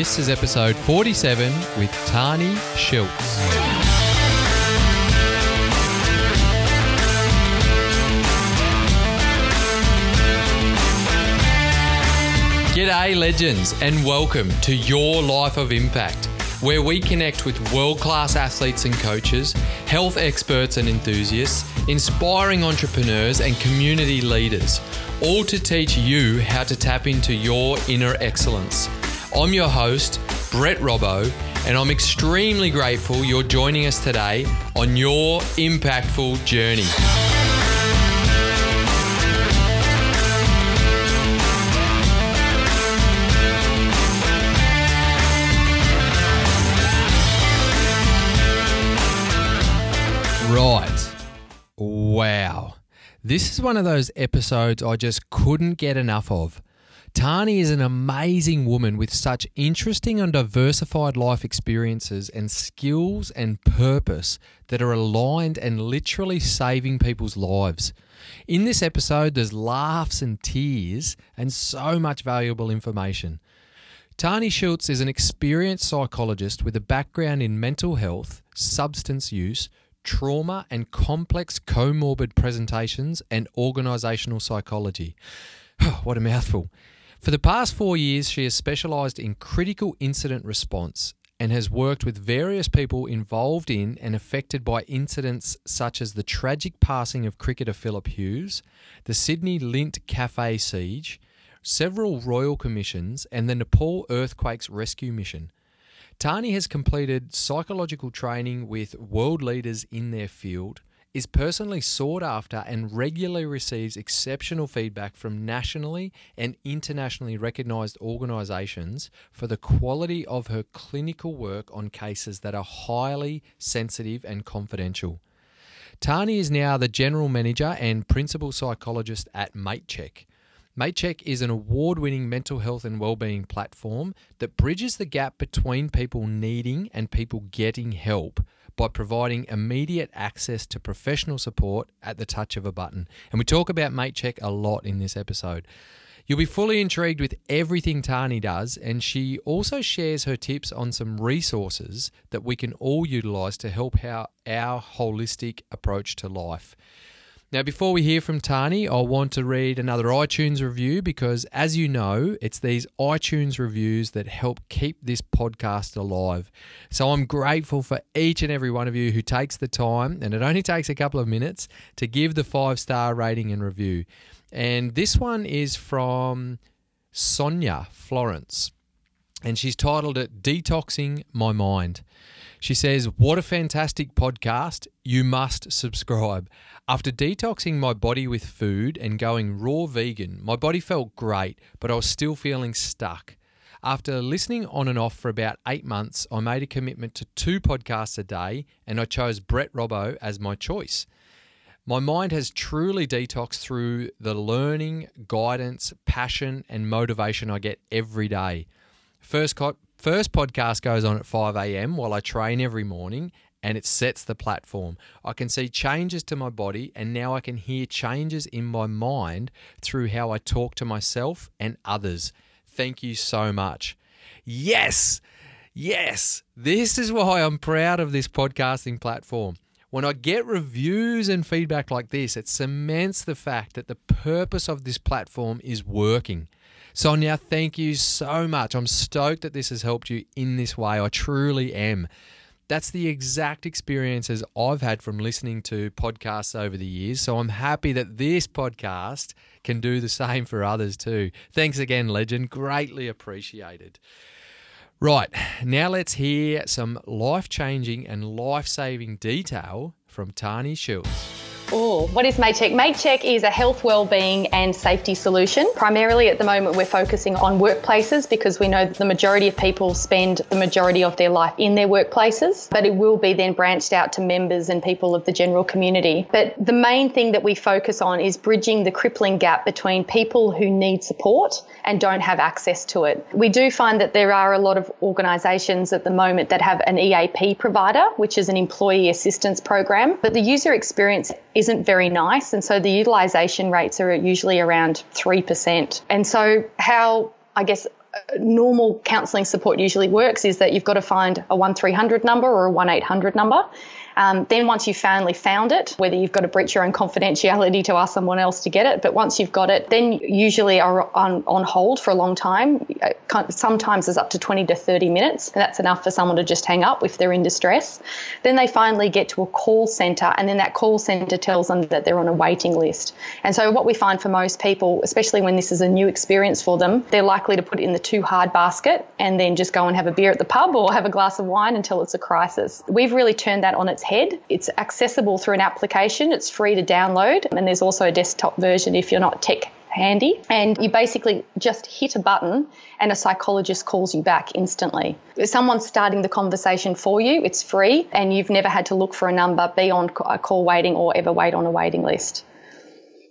This is episode 47 with Tani Schultz. G'day, legends, and welcome to Your Life of Impact, where we connect with world class athletes and coaches, health experts and enthusiasts, inspiring entrepreneurs, and community leaders, all to teach you how to tap into your inner excellence. I'm your host, Brett Robbo, and I'm extremely grateful you're joining us today on your impactful journey. Right. Wow. This is one of those episodes I just couldn't get enough of. Tani is an amazing woman with such interesting and diversified life experiences and skills and purpose that are aligned and literally saving people's lives. In this episode, there's laughs and tears and so much valuable information. Tani Schultz is an experienced psychologist with a background in mental health, substance use, trauma and complex comorbid presentations and organizational psychology. what a mouthful. For the past four years, she has specialized in critical incident response and has worked with various people involved in and affected by incidents such as the tragic passing of cricketer Philip Hughes, the Sydney Lindt Cafe siege, several royal commissions, and the Nepal earthquakes rescue mission. Tani has completed psychological training with world leaders in their field, is personally sought after, and regularly receives exceptional feedback from nationally and internationally recognised organisations for the quality of her clinical work on cases that are highly sensitive and confidential. Tani is now the general manager and principal psychologist at MateCheck MateCheck is an award winning mental health and well-being platform that bridges the gap between people needing and people getting help by providing immediate access to professional support at the touch of a button. And we talk about MateCheck a lot in this episode. You'll be fully intrigued with everything Tani does, and she also shares her tips on some resources that we can all utilize to help our, our holistic approach to life. Now, before we hear from Tani, I want to read another iTunes review because, as you know, it's these iTunes reviews that help keep this podcast alive. So I'm grateful for each and every one of you who takes the time, and it only takes a couple of minutes, to give the five star rating and review. And this one is from Sonia Florence, and she's titled it Detoxing My Mind. She says, What a fantastic podcast. You must subscribe. After detoxing my body with food and going raw vegan, my body felt great, but I was still feeling stuck. After listening on and off for about eight months, I made a commitment to two podcasts a day and I chose Brett Robbo as my choice. My mind has truly detoxed through the learning, guidance, passion, and motivation I get every day. First, First podcast goes on at 5 a.m. while I train every morning and it sets the platform. I can see changes to my body and now I can hear changes in my mind through how I talk to myself and others. Thank you so much. Yes, yes, this is why I'm proud of this podcasting platform. When I get reviews and feedback like this, it cements the fact that the purpose of this platform is working. Sonia, thank you so much. I'm stoked that this has helped you in this way. I truly am. That's the exact experiences I've had from listening to podcasts over the years. So I'm happy that this podcast can do the same for others too. Thanks again, legend. Greatly appreciated. Right, now let's hear some life changing and life saving detail from Tani Schultz. Oh, what is MateCheck? MateCheck is a health, well-being and safety solution. Primarily at the moment we're focusing on workplaces because we know that the majority of people spend the majority of their life in their workplaces, but it will be then branched out to members and people of the general community. But the main thing that we focus on is bridging the crippling gap between people who need support and don't have access to it. We do find that there are a lot of organisations at the moment that have an EAP provider, which is an employee assistance program, but the user experience isn't very nice. And so the utilisation rates are usually around 3%. And so, how I guess normal counselling support usually works is that you've got to find a 1300 number or a 1800 number. Um, then once you've finally found it, whether you've got to breach your own confidentiality to ask someone else to get it, but once you've got it, then usually are on, on hold for a long time. Uh, sometimes it's up to 20 to 30 minutes, and that's enough for someone to just hang up if they're in distress. Then they finally get to a call centre, and then that call centre tells them that they're on a waiting list. And so what we find for most people, especially when this is a new experience for them, they're likely to put it in the too hard basket and then just go and have a beer at the pub or have a glass of wine until it's a crisis. We've really turned that on its head. It's accessible through an application, it's free to download, and there's also a desktop version if you're not tech handy. And you basically just hit a button and a psychologist calls you back instantly. Someone's starting the conversation for you, it's free, and you've never had to look for a number, be on a call waiting, or ever wait on a waiting list.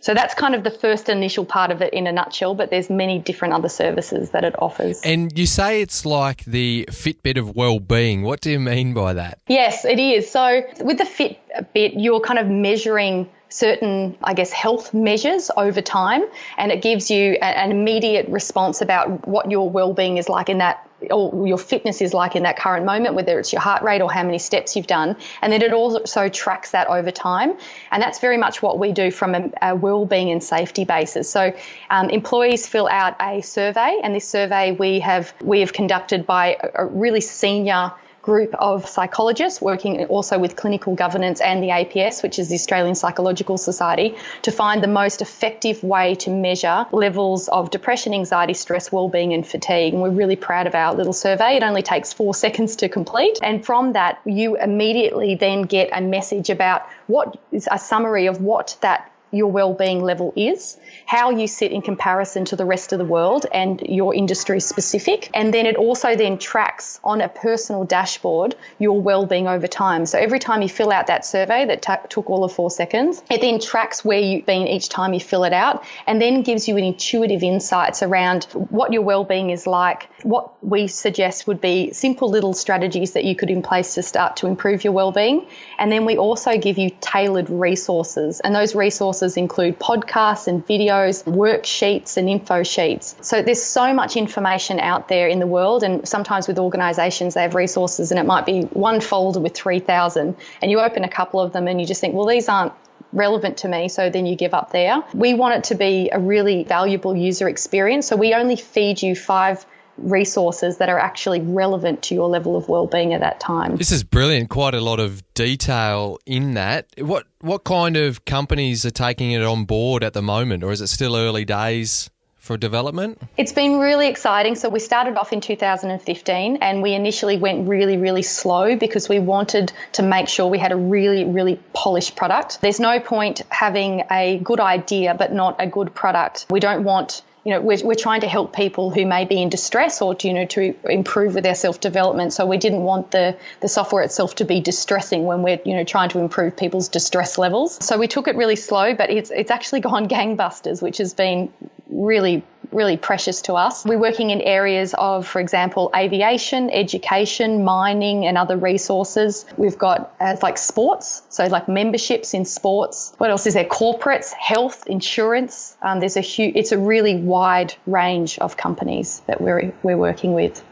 So that's kind of the first initial part of it in a nutshell, but there's many different other services that it offers. And you say it's like the Fitbit of well-being. What do you mean by that? Yes, it is. So with the Fitbit, you're kind of measuring certain, I guess, health measures over time, and it gives you an immediate response about what your well-being is like in that or your fitness is like in that current moment, whether it's your heart rate or how many steps you've done. And then it also tracks that over time. And that's very much what we do from a, a well-being and safety basis. So um, employees fill out a survey, and this survey we have we have conducted by a, a really senior group of psychologists working also with clinical governance and the APS, which is the Australian Psychological Society, to find the most effective way to measure levels of depression, anxiety, stress, well-being and fatigue. And we're really proud of our little survey. It only takes 4 seconds to complete. And from that, you immediately then get a message about what is a summary of what that your well-being level is, how you sit in comparison to the rest of the world and your industry specific. And then it also then tracks on a personal dashboard your well-being over time. So every time you fill out that survey that t- took all of 4 seconds, it then tracks where you've been each time you fill it out and then gives you an intuitive insights around what your well-being is like. What we suggest would be simple little strategies that you could in place to start to improve your well-being. And then we also give you tailored resources and those resources include podcasts and videos, worksheets and info sheets. So there's so much information out there in the world, and sometimes with organisations they have resources, and it might be one folder with 3,000, and you open a couple of them and you just think, well, these aren't relevant to me, so then you give up there. We want it to be a really valuable user experience, so we only feed you five resources that are actually relevant to your level of well-being at that time. This is brilliant. Quite a lot of detail in that. What what kind of companies are taking it on board at the moment, or is it still early days? For development? It's been really exciting. So, we started off in 2015 and we initially went really, really slow because we wanted to make sure we had a really, really polished product. There's no point having a good idea but not a good product. We don't want you know, we're, we're trying to help people who may be in distress or to, you know, to improve with their self development. So we didn't want the, the software itself to be distressing when we're, you know, trying to improve people's distress levels. So we took it really slow, but it's, it's actually gone gangbusters, which has been really really precious to us. We're working in areas of, for example, aviation, education, mining, and other resources. We've got uh, like sports, so like memberships in sports. What else is there? Corporates, health, insurance. Um, there's a huge. It's a really wide range of companies that we're we're working with.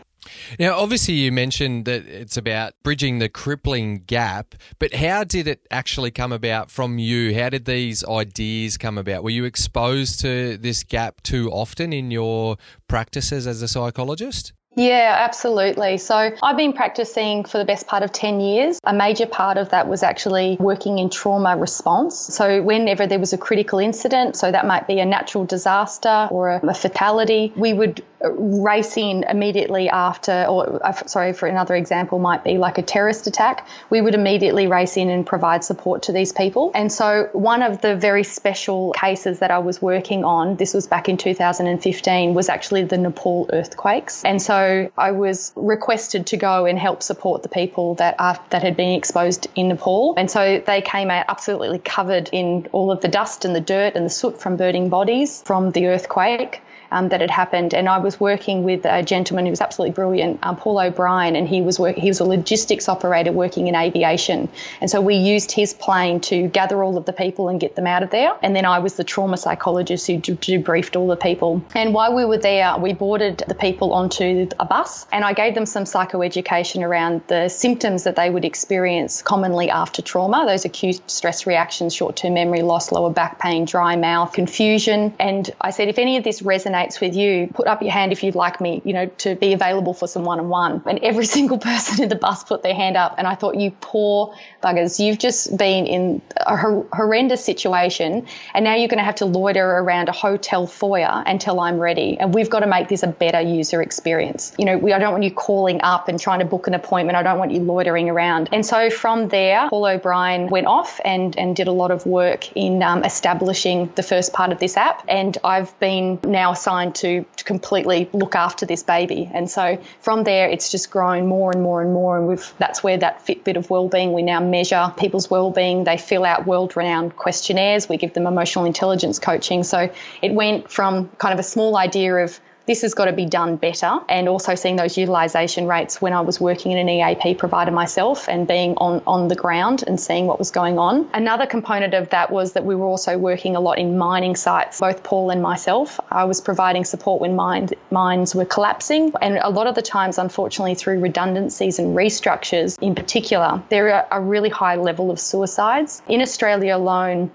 Now, obviously, you mentioned that it's about bridging the crippling gap, but how did it actually come about from you? How did these ideas come about? Were you exposed to this gap too often in your practices as a psychologist? Yeah, absolutely. So I've been practicing for the best part of 10 years. A major part of that was actually working in trauma response. So whenever there was a critical incident, so that might be a natural disaster or a, fatality, we would race in immediately after, or uh, sorry, for another example, might be like a terrorist attack. We would immediately race in and provide support to these people. And so, one of the very special cases that I was working on, this was back in 2015, was actually the Nepal earthquakes. And so, I was requested to go and help support the people that are, that had been exposed in Nepal. And so, they came out absolutely covered in all of the dust and the dirt and the soot from burning bodies from the earthquake um, that had happened. And I was working with a gentleman who was absolutely brilliant, um, Paul O'Brien, and he was work- he was a logistics operator working in aviation. And so we used his plane to gather all of the people and get them out of there. And then I was the trauma psychologist who debriefed all the people. And while we were there, we boarded the people onto a bus, and I gave them some psychoeducation around the symptoms that they would experience commonly after trauma. Those acute stress reactions, short-term memory loss, lower back pain, dry mouth, confusion. And I said, if any of this resonates with you, put up your hand if you'd like me, you know, to be available for some one-on-one. And every single person in the bus put their hand up. And I thought, you poor buggers, you've just been in a horrendous situation. And now you're going to have to loiter around a hotel foyer until I'm ready. And we've got to make this a better user experience. You know, we, I don't want you calling up and trying to book an appointment. I don't want you loitering around. And so from there, Paul O'Brien went off and, and did a lot of work in um, establishing the first part of this app. And I've been now assigned to, to completely look after this baby. And so from there, it's just grown more and more and more. And we've, that's where that Fitbit of well-being, we now measure people's well-being. They fill out world-renowned questionnaires. We give them emotional intelligence coaching. So it went from kind of a small idea of this has got to be done better. And also seeing those utilisation rates when I was working in an EAP provider myself and being on, on the ground and seeing what was going on. Another component of that was that we were also working a lot in mining sites, both Paul and myself. I was providing support when mine, mines were collapsing. And a lot of the times, unfortunately, through redundancies and restructures in particular, there are a really high level of suicides. In Australia alone,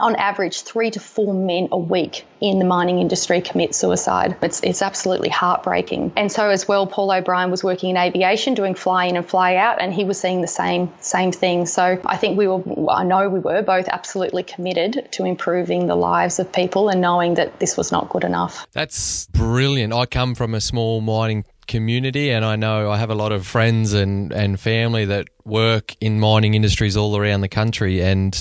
on average, three to four men a week in the mining industry commit suicide. It's, it's absolutely heartbreaking. And so, as well, Paul O'Brien was working in aviation, doing fly in and fly out, and he was seeing the same same thing. So, I think we were, I know we were both absolutely committed to improving the lives of people and knowing that this was not good enough. That's brilliant. I come from a small mining community and I know I have a lot of friends and, and family that work in mining industries all around the country and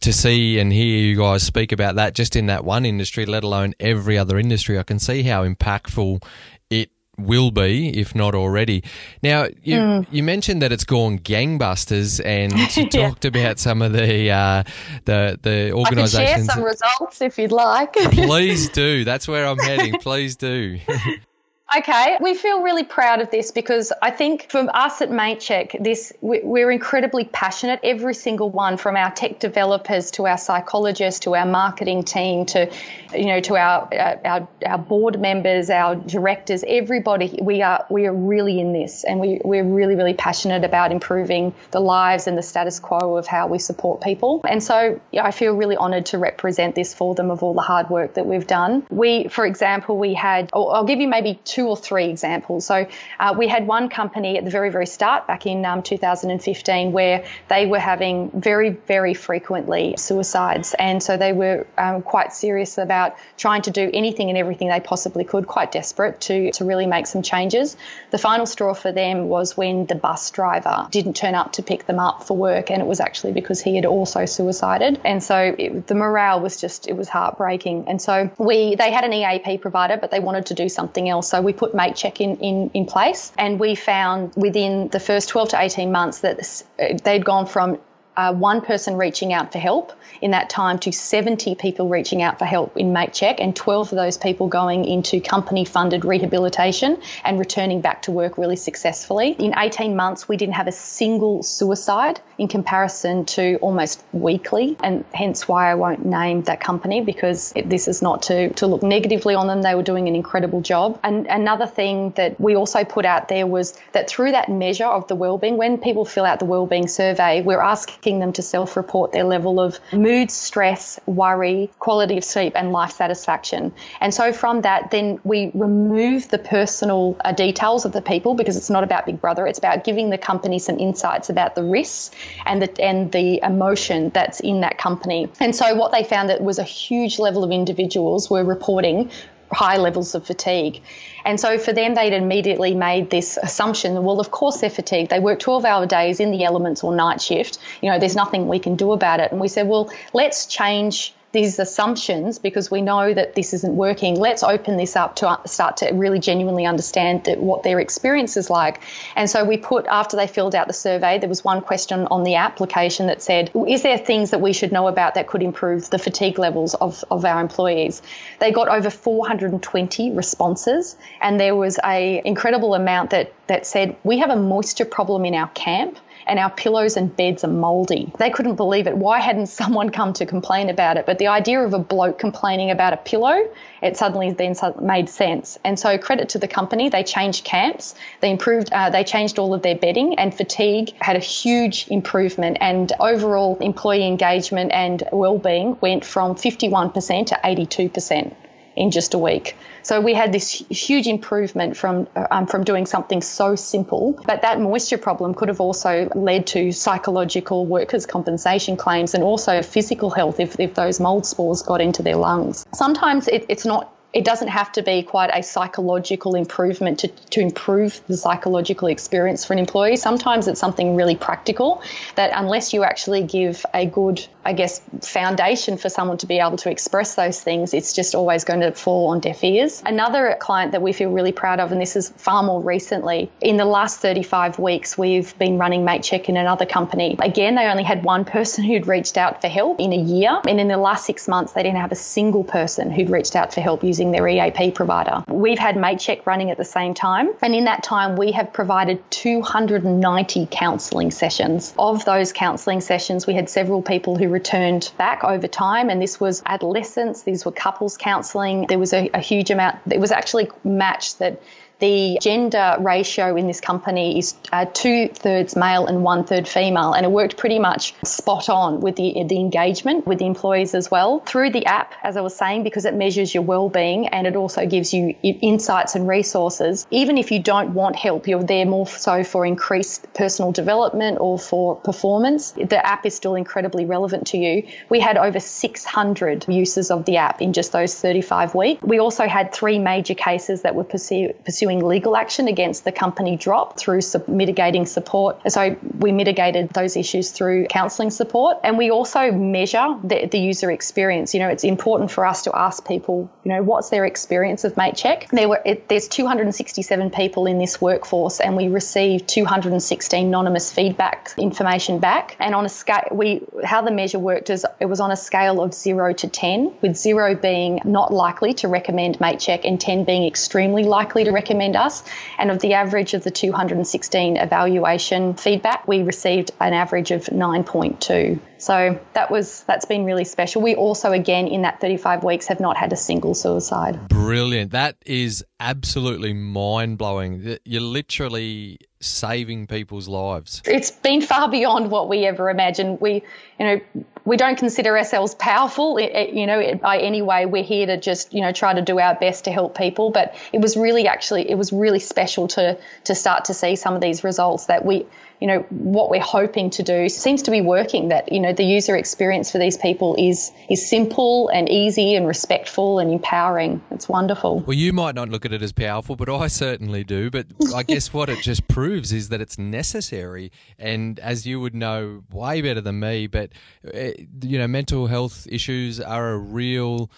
to see and hear you guys speak about that just in that one industry let alone every other industry I can see how impactful it will be if not already. Now you mm. you mentioned that it's gone gangbusters and you talked about some of the uh, the the organizations I can share some results if you'd like. Please do. That's where I'm heading. Please do Okay, we feel really proud of this because I think from us at MateCheck, this we're incredibly passionate. Every single one, from our tech developers to our psychologists to our marketing team to, you know, to our uh, our, our board members, our directors, everybody, we are we are really in this, and we we're really really passionate about improving the lives and the status quo of how we support people. And so yeah, I feel really honoured to represent this for them of all the hard work that we've done. We, for example, we had. I'll give you maybe two two or three examples. So uh, we had one company at the very, very start back in um, 2015 where they were having very, very frequently suicides. And so they were um, quite serious about trying to do anything and everything they possibly could, quite desperate to, to really make some changes. The final straw for them was when the bus driver didn't turn up to pick them up for work. And it was actually because he had also suicided. And so it, the morale was just, it was heartbreaking. And so we, they had an EAP provider, but they wanted to do something else. So we put MateCheck in, in, in place, and we found within the first 12 to 18 months that uh, they'd gone from uh, one person reaching out for help in that time to 70 people reaching out for help in MateCheck and 12 of those people going into company funded rehabilitation and returning back to work really successfully. In 18 months, we didn't have a single suicide in comparison to almost weekly, and hence why I won't name that company because it, this is not to, to look negatively on them. They were doing an incredible job. And another thing that we also put out there was that through that measure of the wellbeing, when people fill out the wellbeing survey, we're asking them to self report their level of mood, stress, worry, quality of sleep, and life satisfaction. And so from that, then we remove the personal uh, details of the people because it's not about Big Brother. It's about giving the company some insights about the risks and the and the emotion that's in that company. And so what they found that was a huge level of individuals were reporting high levels of fatigue. And so for them, they'd immediately made this assumption well, of course they're fatigued. They work 12 hour days in the elements or night shift. You know, there's nothing we can do about it. And we said, well, let's change these assumptions because we know that this isn't working. Let's open this up to uh, start to really genuinely understand what their experience is like. And so we put, after they filled out the survey, there was one question on the application that said, Is there things that we should know about that could improve the fatigue levels of, of our employees? They got over 420 responses, and there was a incredible amount that, that said, We have a moisture problem in our camp and our pillows and beds are moldy. They couldn't believe it. Why hadn't someone come to complain about it? But the idea of a bloke complaining about a pillow, it suddenly then made sense. And so credit to the company, they changed camps, they improved, uh, they changed all of their bedding, and fatigue had a huge improvement. And overall employee engagement and well-being went from 51% to 82% in just a week. So we had this huge improvement from um, from doing something so simple. But that moisture problem could have also led to psychological workers' compensation claims and also physical health if, if those mold spores got into their lungs. Sometimes it, it's not it doesn't have to be quite a psychological improvement to, to improve the psychological experience for an employee. Sometimes it's something really practical that unless you actually give a good, I guess, foundation for someone to be able to express those things, it's just always going to fall on deaf ears. Another client that we feel really proud of, and this is far more recently, in the last 35 weeks, we've been running MateCheck in another company. Again, they only had one person who'd reached out for help in a year. And in the last six months, they didn't have a single person who'd reached out for help using using their EAP provider. We've had MateCheck running at the same time, and in that time, we have provided 290 counselling sessions. Of those counselling sessions, we had several people who returned back over time, and this was adolescents, these were couples counselling. There was a, a huge amount, it was actually matched that the gender ratio in this company is uh, two thirds male and one third female, and it worked pretty much spot on with the the engagement with the employees as well through the app, as I was saying, because it measures your well-being and it also gives you insights and resources. Even if you don't want help, you're there more so for increased personal development or for performance. The app is still incredibly relevant to you. We had over 600 uses of the app in just those 35 weeks. We also had three major cases that were pursued pursuing legal action against the company drop through sub- mitigating support. So we mitigated those issues through counselling support. And we also measure the, the, user experience. You know, it's important for us to ask people, you know, what's their experience of MateCheck? There were it, there's 267 people in this workforce, and we received 216 anonymous feedback information back. And on a scale, we how the measure worked is it was on a scale of zero to 10, with zero being not likely to recommend MateCheck and 10 being extremely likely to recommend recommend us. And of the average of the 216 evaluation feedback, we received an average of 9.2. So that was that's been really special. We also again in that 35 weeks have not had a single suicide. Brilliant. That is absolutely mind-blowing. You're literally saving people's lives. It's been far beyond what we ever imagined. We, you know, we don't consider ourselves powerful, you know, by any way. We're here to just, you know, try to do our best to help people. But it was really actually, it was really special to to start to see some of these results that we you know, what we're hoping to do seems to be working. That, you know, the user experience for these people is is simple and easy and respectful and empowering. It's wonderful. Well, you might not look at it as powerful, but I certainly do. But I guess what it just proves is that it's necessary. And as you would know way better than me, but, eh, you know, mental health issues are a real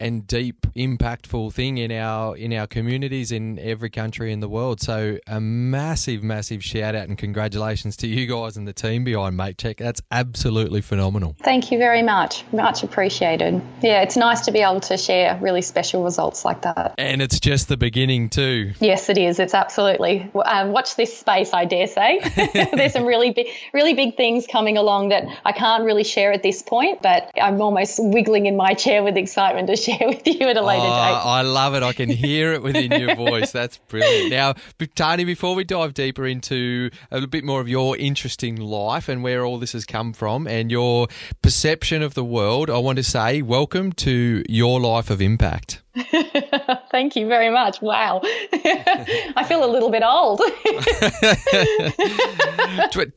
and deep, impactful thing in our in our communities in every country in the world. So a massive, massive shout out and congratulations to you guys and the team behind MateCheck. That's absolutely phenomenal. Thank you very much. Much appreciated. Yeah, it's nice to be able to share really special results like that. And it's just the beginning too. Yes, it is. It's absolutely. Um, watch this space, I dare say. There's some really big, really big things coming along that I can't really share at this point, but I'm almost wiggling in my chair with excitement to share share with you at a later oh, date. I love it. I can hear it within your voice. That's brilliant. Now, Tani, before we dive deeper into a bit more of your interesting life and where all this has come from and your perception of the world, I want to say welcome to your life of impact. Thank you very much. Wow. I feel a little bit old.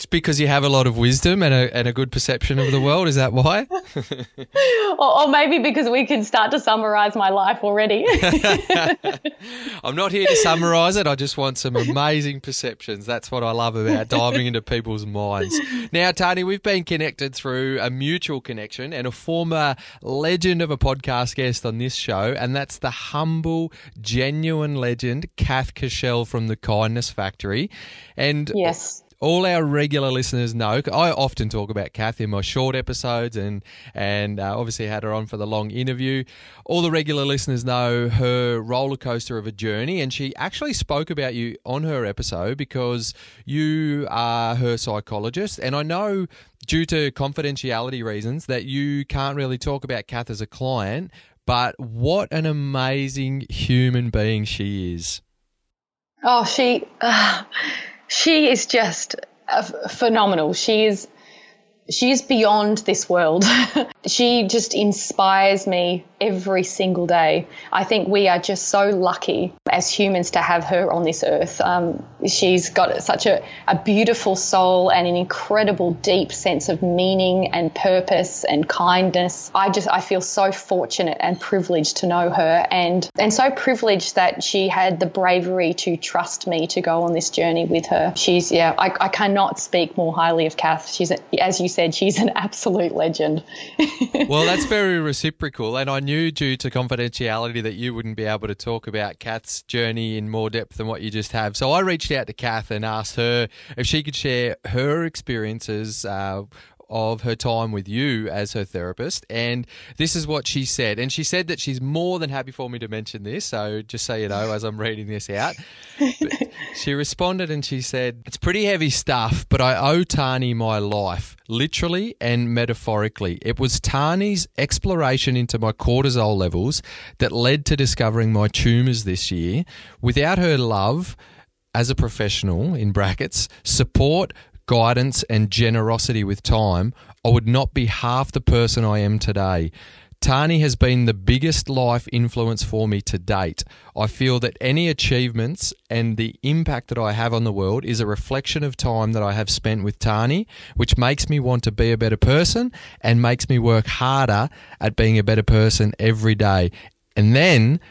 because you have a lot of wisdom and a, and a good perception of the world. Is that why? or, or, maybe because we can start to summarize my life already. I'm not here to summarize it. I just want some amazing perceptions. That's what I love about diving into people's minds. Now, Tani, we've been connected through a mutual connection and a former legend of a podcast guest on this show, and that's the humble, genuine legend, Kath Koschel from the Kindness Factory. And yes all our regular listeners know. I often talk about Kath in my short episodes, and and uh, obviously had her on for the long interview. All the regular listeners know her roller coaster of a journey, and she actually spoke about you on her episode because you are her psychologist, and I know due to confidentiality reasons that you can't really talk about Kath as a client. But what an amazing human being she is. Oh, she. Uh she is just phenomenal. She is she is beyond this world. she just inspires me every single day. I think we are just so lucky as humans to have her on this earth. Um, she's got such a, a beautiful soul and an incredible deep sense of meaning and purpose and kindness. I just I feel so fortunate and privileged to know her and and so privileged that she had the bravery to trust me to go on this journey with her. She's yeah, I, I cannot speak more highly of Kath. She's as you said, she's an absolute legend. well, that's very reciprocal and I knew due to confidentiality that you wouldn't be able to talk about Kath's journey in more depth than what you just have. So I reached out to Kath and asked her if she could share her experiences uh, of her time with you as her therapist. And this is what she said. And she said that she's more than happy for me to mention this. So just so you know, as I'm reading this out, she responded and she said, It's pretty heavy stuff, but I owe Tani my life, literally and metaphorically. It was Tani's exploration into my cortisol levels that led to discovering my tumours this year. Without her love, as a professional, in brackets, support, guidance, and generosity with time, I would not be half the person I am today. Tani has been the biggest life influence for me to date. I feel that any achievements and the impact that I have on the world is a reflection of time that I have spent with Tani, which makes me want to be a better person and makes me work harder at being a better person every day. And then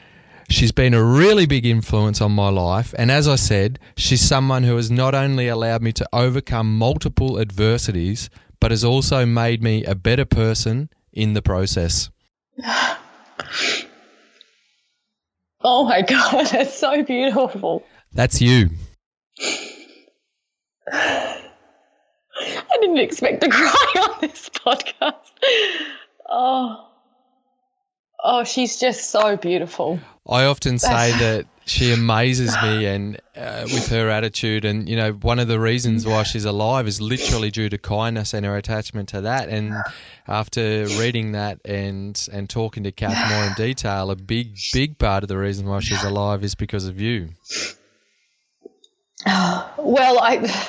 She's been a really big influence on my life, and as I said, she's someone who has not only allowed me to overcome multiple adversities, but has also made me a better person in the process. Oh my God, that's so beautiful. That's you. I didn't expect to cry on this podcast. Oh, oh, she's just so beautiful. I often say that she amazes me and uh, with her attitude and you know one of the reasons why she's alive is literally due to kindness and her attachment to that and after reading that and and talking to Kath more in detail a big big part of the reason why she's alive is because of you well I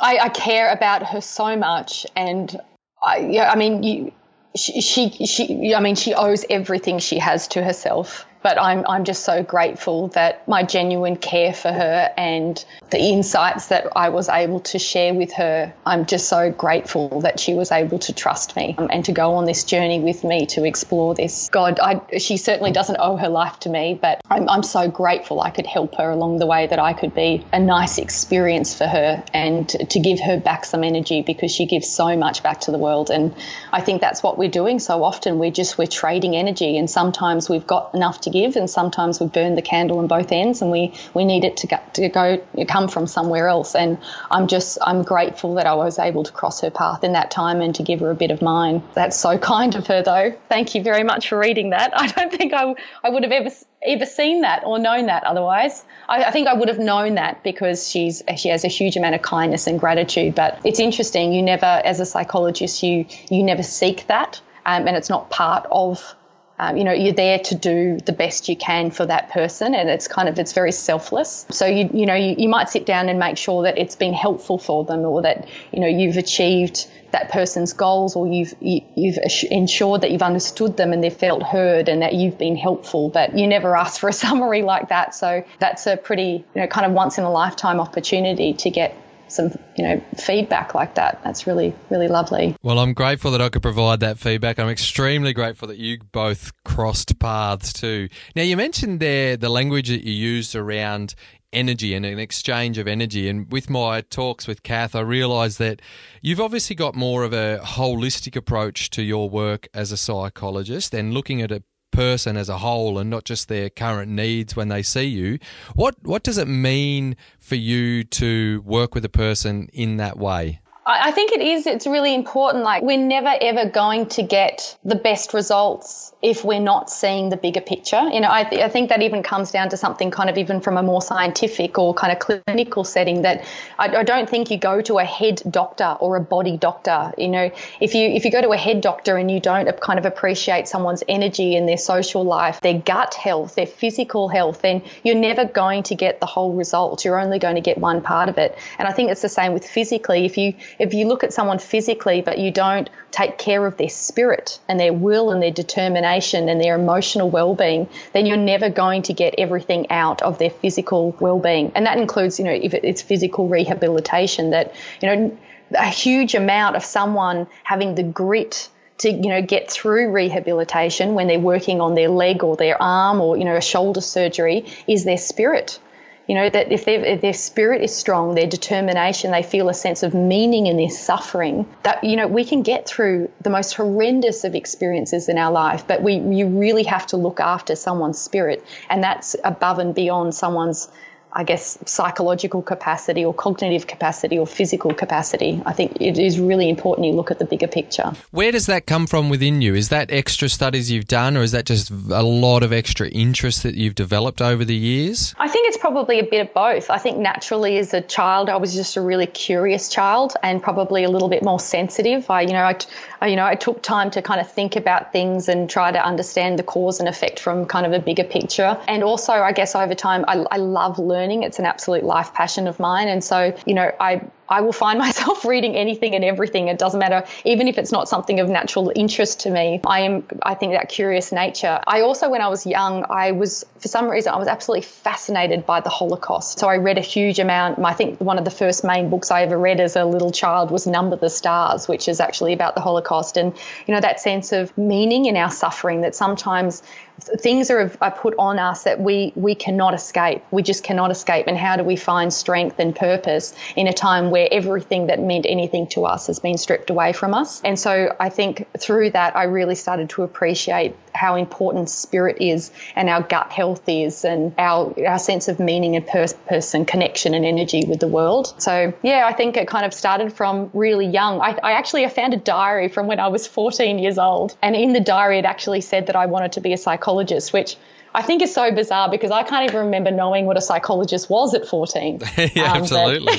I, I care about her so much and I yeah I mean you she, she, she, I mean, she owes everything she has to herself but I'm, I'm just so grateful that my genuine care for her and the insights that I was able to share with her, I'm just so grateful that she was able to trust me um, and to go on this journey with me to explore this. God, I, she certainly doesn't owe her life to me, but I'm, I'm so grateful I could help her along the way that I could be a nice experience for her and to give her back some energy because she gives so much back to the world. And I think that's what we're doing so often. We're just, we're trading energy and sometimes we've got enough to give, and sometimes we burn the candle on both ends, and we we need it to go, to go come from somewhere else. And I'm just I'm grateful that I was able to cross her path in that time and to give her a bit of mine. That's so kind of her, though. Thank you very much for reading that. I don't think I I would have ever ever seen that or known that otherwise. I, I, think I would have known that because she's she has a huge amount of kindness and gratitude. But it's interesting. You never, as a psychologist, you you never seek that, um, and it's not part of Um, you know, you're there to do the best you can for that person, and it's kind of it's very selfless. So you you know you, you might sit down and make sure that it's been helpful for them, or that you know you've achieved that person's goals, or you've you, have you have ensured that you've understood them and they've felt heard, and that you've been helpful. But you never ask for a summary like that, so that's a pretty you know kind of once in a lifetime opportunity to get some you know feedback like that. That's really really lovely. Well i'm grateful that i could provide that feedback. I'm extremely grateful that you both crossed paths too. Now you mentioned there the language that you used around energy and an exchange of energy. And with my talks with kath i realized that you've obviously got more of a holistic approach to your work as a psychologist and looking at a person as a whole and not just their current needs when they see you. What what does it mean for you to work with a person in that way? I think it is. It's really important. Like, we're never ever going to get the best results if we're not seeing the bigger picture. You know, I, th- I, think that even comes down to something kind of even from a more scientific or kind of clinical setting that I, I, don't think you go to a head doctor or a body doctor. You know, if you if you go to a head doctor and you don't kind of appreciate someone's energy and their social life, their gut health, their physical health, then you're never going to get the whole result. You're only going to get one part of it. And I think it's the same with physically. If you if you look at someone physically but you don't take care of their spirit and their will and their determination and their emotional well-being, then you're never going to get everything out of their physical well-being. And that includes, you know, if it's physical rehabilitation that, you know, a huge amount of someone having the grit to you know get through rehabilitation when they're working on their leg or their arm or you know a shoulder surgery is their spirit you know, that if, if, their spirit is strong, their determination, they feel a sense of meaning in their suffering, that, you know, we can get through the most horrendous of experiences in our life, but we, you really have to look after someone's spirit. And that's above and beyond someone's I guess, psychological capacity or cognitive capacity or physical capacity. I think it is really important you look at the bigger picture. Where does that come from within you? Is that extra studies you've done, or is that just a lot of extra interest that you've developed over the years? I think it's probably a bit of both. I think naturally, as a child, I was just a really curious child and probably a little bit more sensitive. I, you know, I, Uh, you know, I took time to kind of think about things and try to understand the cause and effect from kind of a bigger picture. And also, I guess over time, I, I love learning. It's an absolute life passion of mine. And so, you know, I, I will find myself reading anything and everything. It doesn't matter, even if it's not something of natural interest to me. I am, I think that curious nature. I also, when I was young, I was, for some reason, I was absolutely fascinated by the Holocaust. So I read a huge amount. I think one of the first main books I ever read as a little child was Number the Stars, which is actually about the Holocaust. And, you know, that sense of meaning in our suffering that sometimes things are, are put on us that we, we cannot escape. We just cannot escape. And how do we find strength and purpose in a time where everything that meant anything to us has been stripped away from us? And so I think through that, I really started to appreciate how important spirit is and our gut health is and our, our sense of meaning and purpose and connection and energy with the world. So, yeah, I think it kind of started from really young. I, I actually I found a diary from when I was 14 years old. And in the diary, it actually said that I wanted to be a psychologist, which I think is so bizarre because I can't even remember knowing what a psychologist was at 14. yeah, um, absolutely.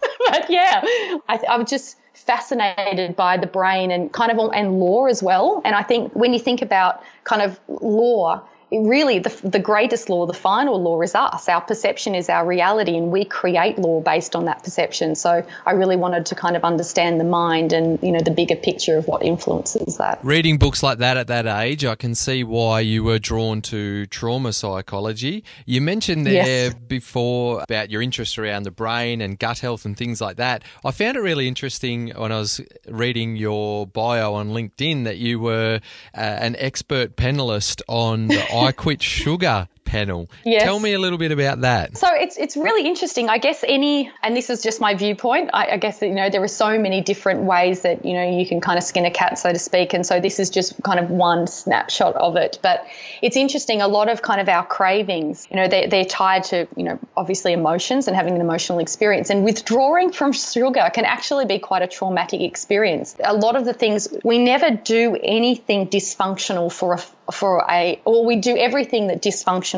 But, but yeah, I, I was just fascinated by the brain and kind of and law as well. And I think when you think about kind of law, really the, the greatest law, the final law is us. Our perception is our reality, and we create law based on that perception. So I really wanted to kind of understand the mind and you know the bigger picture of what influences that. Reading books like that at that age, I can see why you were drawn to trauma psychology. You mentioned there yes. before about your interest around the brain and gut health and things like that. I found it really interesting when I was reading your bio on LinkedIn that you were uh, an expert panelist on the I Quit Sugar panel. Yes. Tell me a little bit about that. So it's it's really interesting. I guess any, and this is just my viewpoint. I, I guess you know there are so many different ways that you know you can kind of skin a cat, so to speak. And so this is just kind of one snapshot of it. But it's interesting. A lot of kind of our cravings, you know, they, they're tied to you know obviously emotions and having an emotional experience. And withdrawing from sugar can actually be quite a traumatic experience. A lot of the things we never do anything dysfunctional for a for a, or we do everything that dysfunctional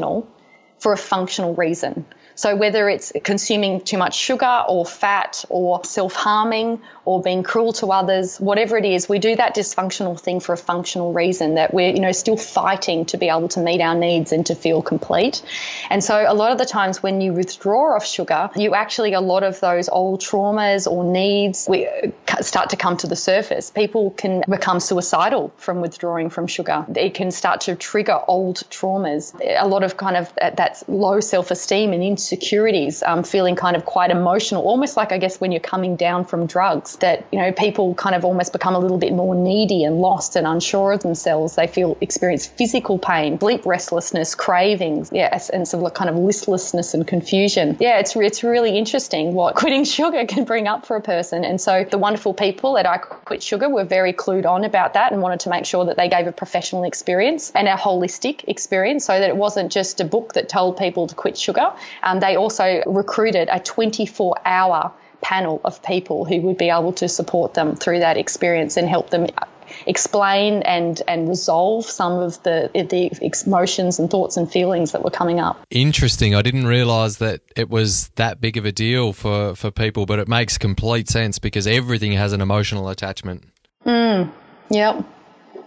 for a functional reason. So whether it's consuming too much sugar or fat or self-harming or being cruel to others, whatever it is, we do that dysfunctional thing for a functional reason that we're, you know, still fighting to be able to meet our needs and to feel complete. And so a lot of the times when you withdraw off sugar, you actually, a lot of those old traumas or needs we uh, start to come to the surface. People can become suicidal from withdrawing from sugar. It can start to trigger old traumas. A lot of kind of that low self-esteem and insecurities, um, feeling kind of quite emotional, almost like I guess when you're coming down from drugs, that you know people kind of almost become a little bit more needy and lost and unsure of themselves. They feel experience physical pain, sleep restlessness, cravings, yeah, and sort of kind of listlessness and confusion. Yeah, it's it's really interesting what quitting sugar can bring up for a person. And so the wonderful people at I Quit Sugar were very clued on about that and wanted to make sure that they gave a professional experience and a holistic experience so that it wasn't just a book that told people to quit sugar. Um, they also recruited a 24 hour panel of people who would be able to support them through that experience and help them explain and and resolve some of the the emotions and thoughts and feelings that were coming up. Interesting. I didn't realize that it was that big of a deal for for people, but it makes complete sense because everything has an emotional attachment. Mm. Yep.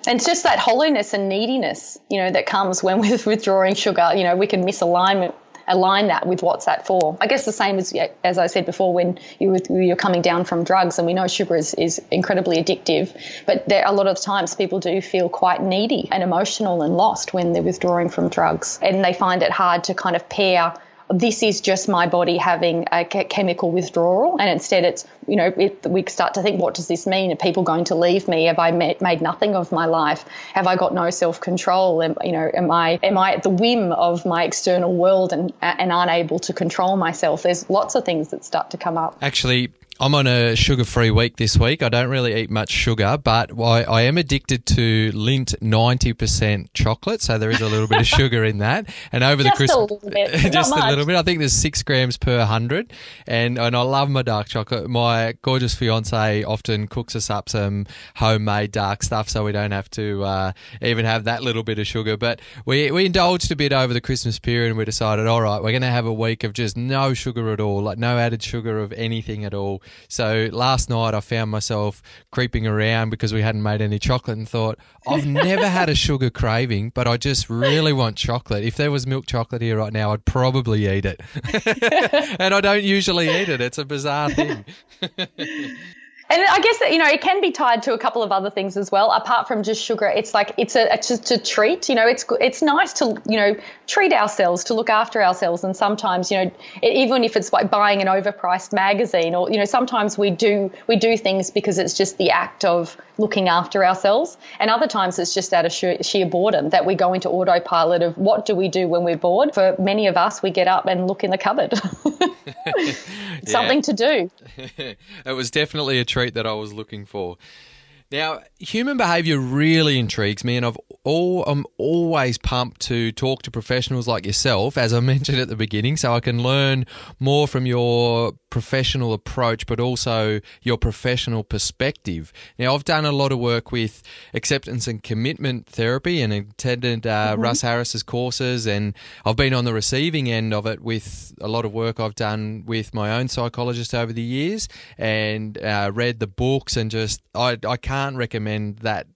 And it's just that hollowness and neediness, you know, that comes when we're withdrawing sugar. You know, we can misalignment align that with what's that for. I guess the same as as I said before when you you're coming down from drugs, and we know sugar is, is incredibly addictive, but there a lot of times people do feel quite needy and emotional and lost when they're withdrawing from drugs, and they find it hard to kind of pair this is just my body having a chemical withdrawal. And instead, it's, you know, it, we start to think, what does this mean? Are people going to leave me? Have I met, made nothing of my life? Have I got no self control? You know, am I, am I at the whim of my external world and, and unable to control myself? There's lots of things that start to come up. Actually, I'm on a sugar free week this week. I don't really eat much sugar, but I, I am addicted to Lindt 90% chocolate. So there is a little bit of sugar in that. And over just the Christmas, a little bit, just a little bit. I think there's six grams per hundred. And, and I love my dark chocolate. My gorgeous fiance often cooks us up some homemade dark stuff so we don't have to uh, even have that little bit of sugar. But we, we indulged a bit over the Christmas period and we decided, all right, we're going to have a week of just no sugar at all, like no added sugar of anything at all. So last night I found myself creeping around because we hadn't made any chocolate and thought, I've never had a sugar craving, but I just really want chocolate. If there was milk chocolate here right now, I'd probably eat it. and I don't usually eat it. It's a bizarre thing. And I guess that, you know, it can be tied to a couple of other things as well. Apart from just sugar, it's like it's a it's just a treat. You know, it's it's nice to you know treat ourselves, to look after ourselves, and sometimes you know, even if it's like buying an overpriced magazine, or you know, sometimes we do we do things because it's just the act of looking after ourselves, and other times it's just out of sheer, sheer boredom that we go into autopilot of what do we do when we're bored. For many of us, we get up and look in the cupboard. Something to do. it was definitely a treat that I was looking for. Now, human behavior really intrigues me, and I've all, I'm always pumped to talk to professionals like yourself, as I mentioned at the beginning, so I can learn more from your professional approach, but also your professional perspective. Now, I've done a lot of work with acceptance and commitment therapy and attended uh, mm-hmm. Russ Harris's courses, and I've been on the receiving end of it with a lot of work I've done with my own psychologist over the years, and uh, read the books, and just I, I can't recommend that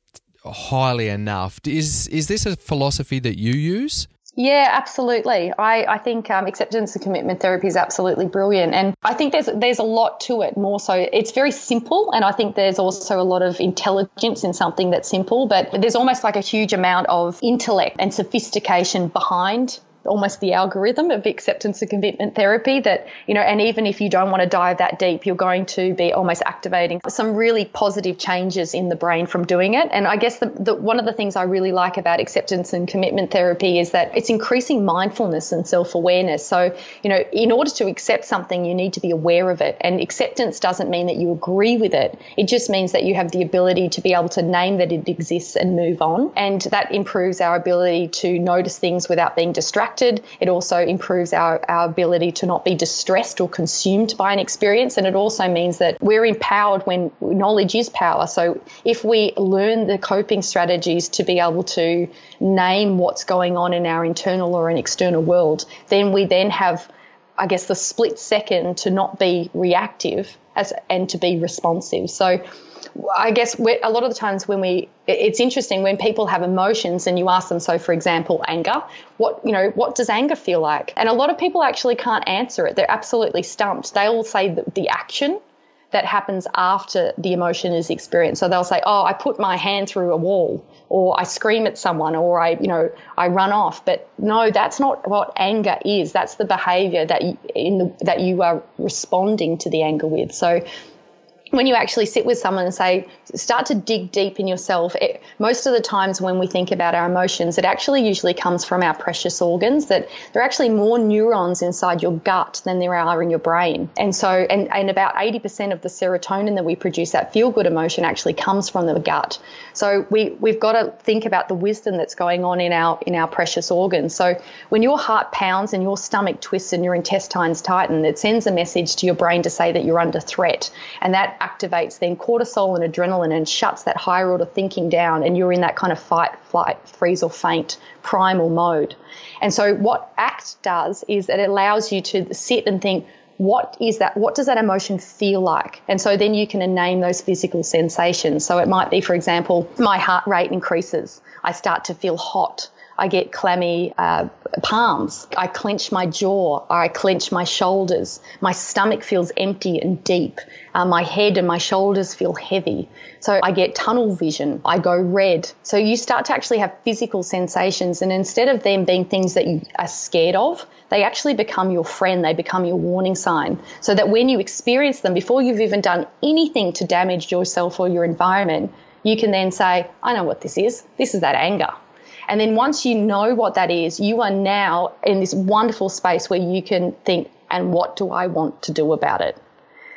highly enough. Is is this a philosophy that you use? Yeah, absolutely. I, I think um, acceptance and commitment therapy is absolutely brilliant, and I think there's there's a lot to it. More so, it's very simple, and I think there's also a lot of intelligence in something that's simple. But there's almost like a huge amount of intellect and sophistication behind almost the algorithm of acceptance and commitment therapy that, you know, and even if you don't want to dive that deep, you're going to be almost activating some really positive changes in the brain from doing it. And I guess the, the one of the things I really like about acceptance and commitment therapy is that it's increasing mindfulness and self awareness. So, you know, in order to accept something, you need to be aware of it. And acceptance doesn't mean that you agree with it, it just means that you have the ability to be able to name that it exists and move on. And that improves our ability to notice things without being distracted distracted. It also improves our, our ability to not be distressed or consumed by an experience. And it also means that we're empowered when knowledge is power. So if we learn the coping strategies to be able to name what's going on in our internal or an external world, then we then have I guess, the split second to not be reactive as, and to be responsive. So I guess a lot of the times when we, it's interesting when people have emotions and you ask them, so for example, anger, what, you know, what does anger feel like? And a lot of people actually can't answer it. They're absolutely stumped. They'll say the, the action that happens after the emotion is experienced. So they'll say, "Oh, I put my hand through a wall," or "I scream at someone," or "I, you know, I run off." But no, that's not what anger is. That's the behavior that in the, that you are responding to the anger with. So when you actually sit with someone and say, start to dig deep in yourself, it, most of the times when we think about our emotions, it actually usually comes from our precious organs, that there are actually more neurons inside your gut than there are in your brain. And so, and, and about 80% of the serotonin that we produce, that feel good emotion, actually comes from the gut. So we, we've got to think about the wisdom that's going on in our, in our precious organs. So when your heart pounds and your stomach twists and your intestines tighten, it sends a message to your brain to say that you're under threat. And that activates then cortisol and adrenaline and shuts that higher order thinking down, and you're in that kind of fight, flight, freeze, or faint primal mode. And so, what ACT does is it allows you to sit and think, what is that? What does that emotion feel like? And so then you can name those physical sensations. So it might be, for example, my heart rate increases. I start to feel hot. I get clammy uh, palms. I clench my jaw. I clench my shoulders. My stomach feels empty and deep. Uh, my head and my shoulders feel heavy. So I get tunnel vision. I go red. So you start to actually have physical sensations. And instead of them being things that you are scared of, they actually become your friend. They become your warning sign. So that when you experience them, before you've even done anything to damage yourself or your environment, you can then say, I know what this is. This is that anger. And then once you know what that is, you are now in this wonderful space where you can think, and what do I want to do about it?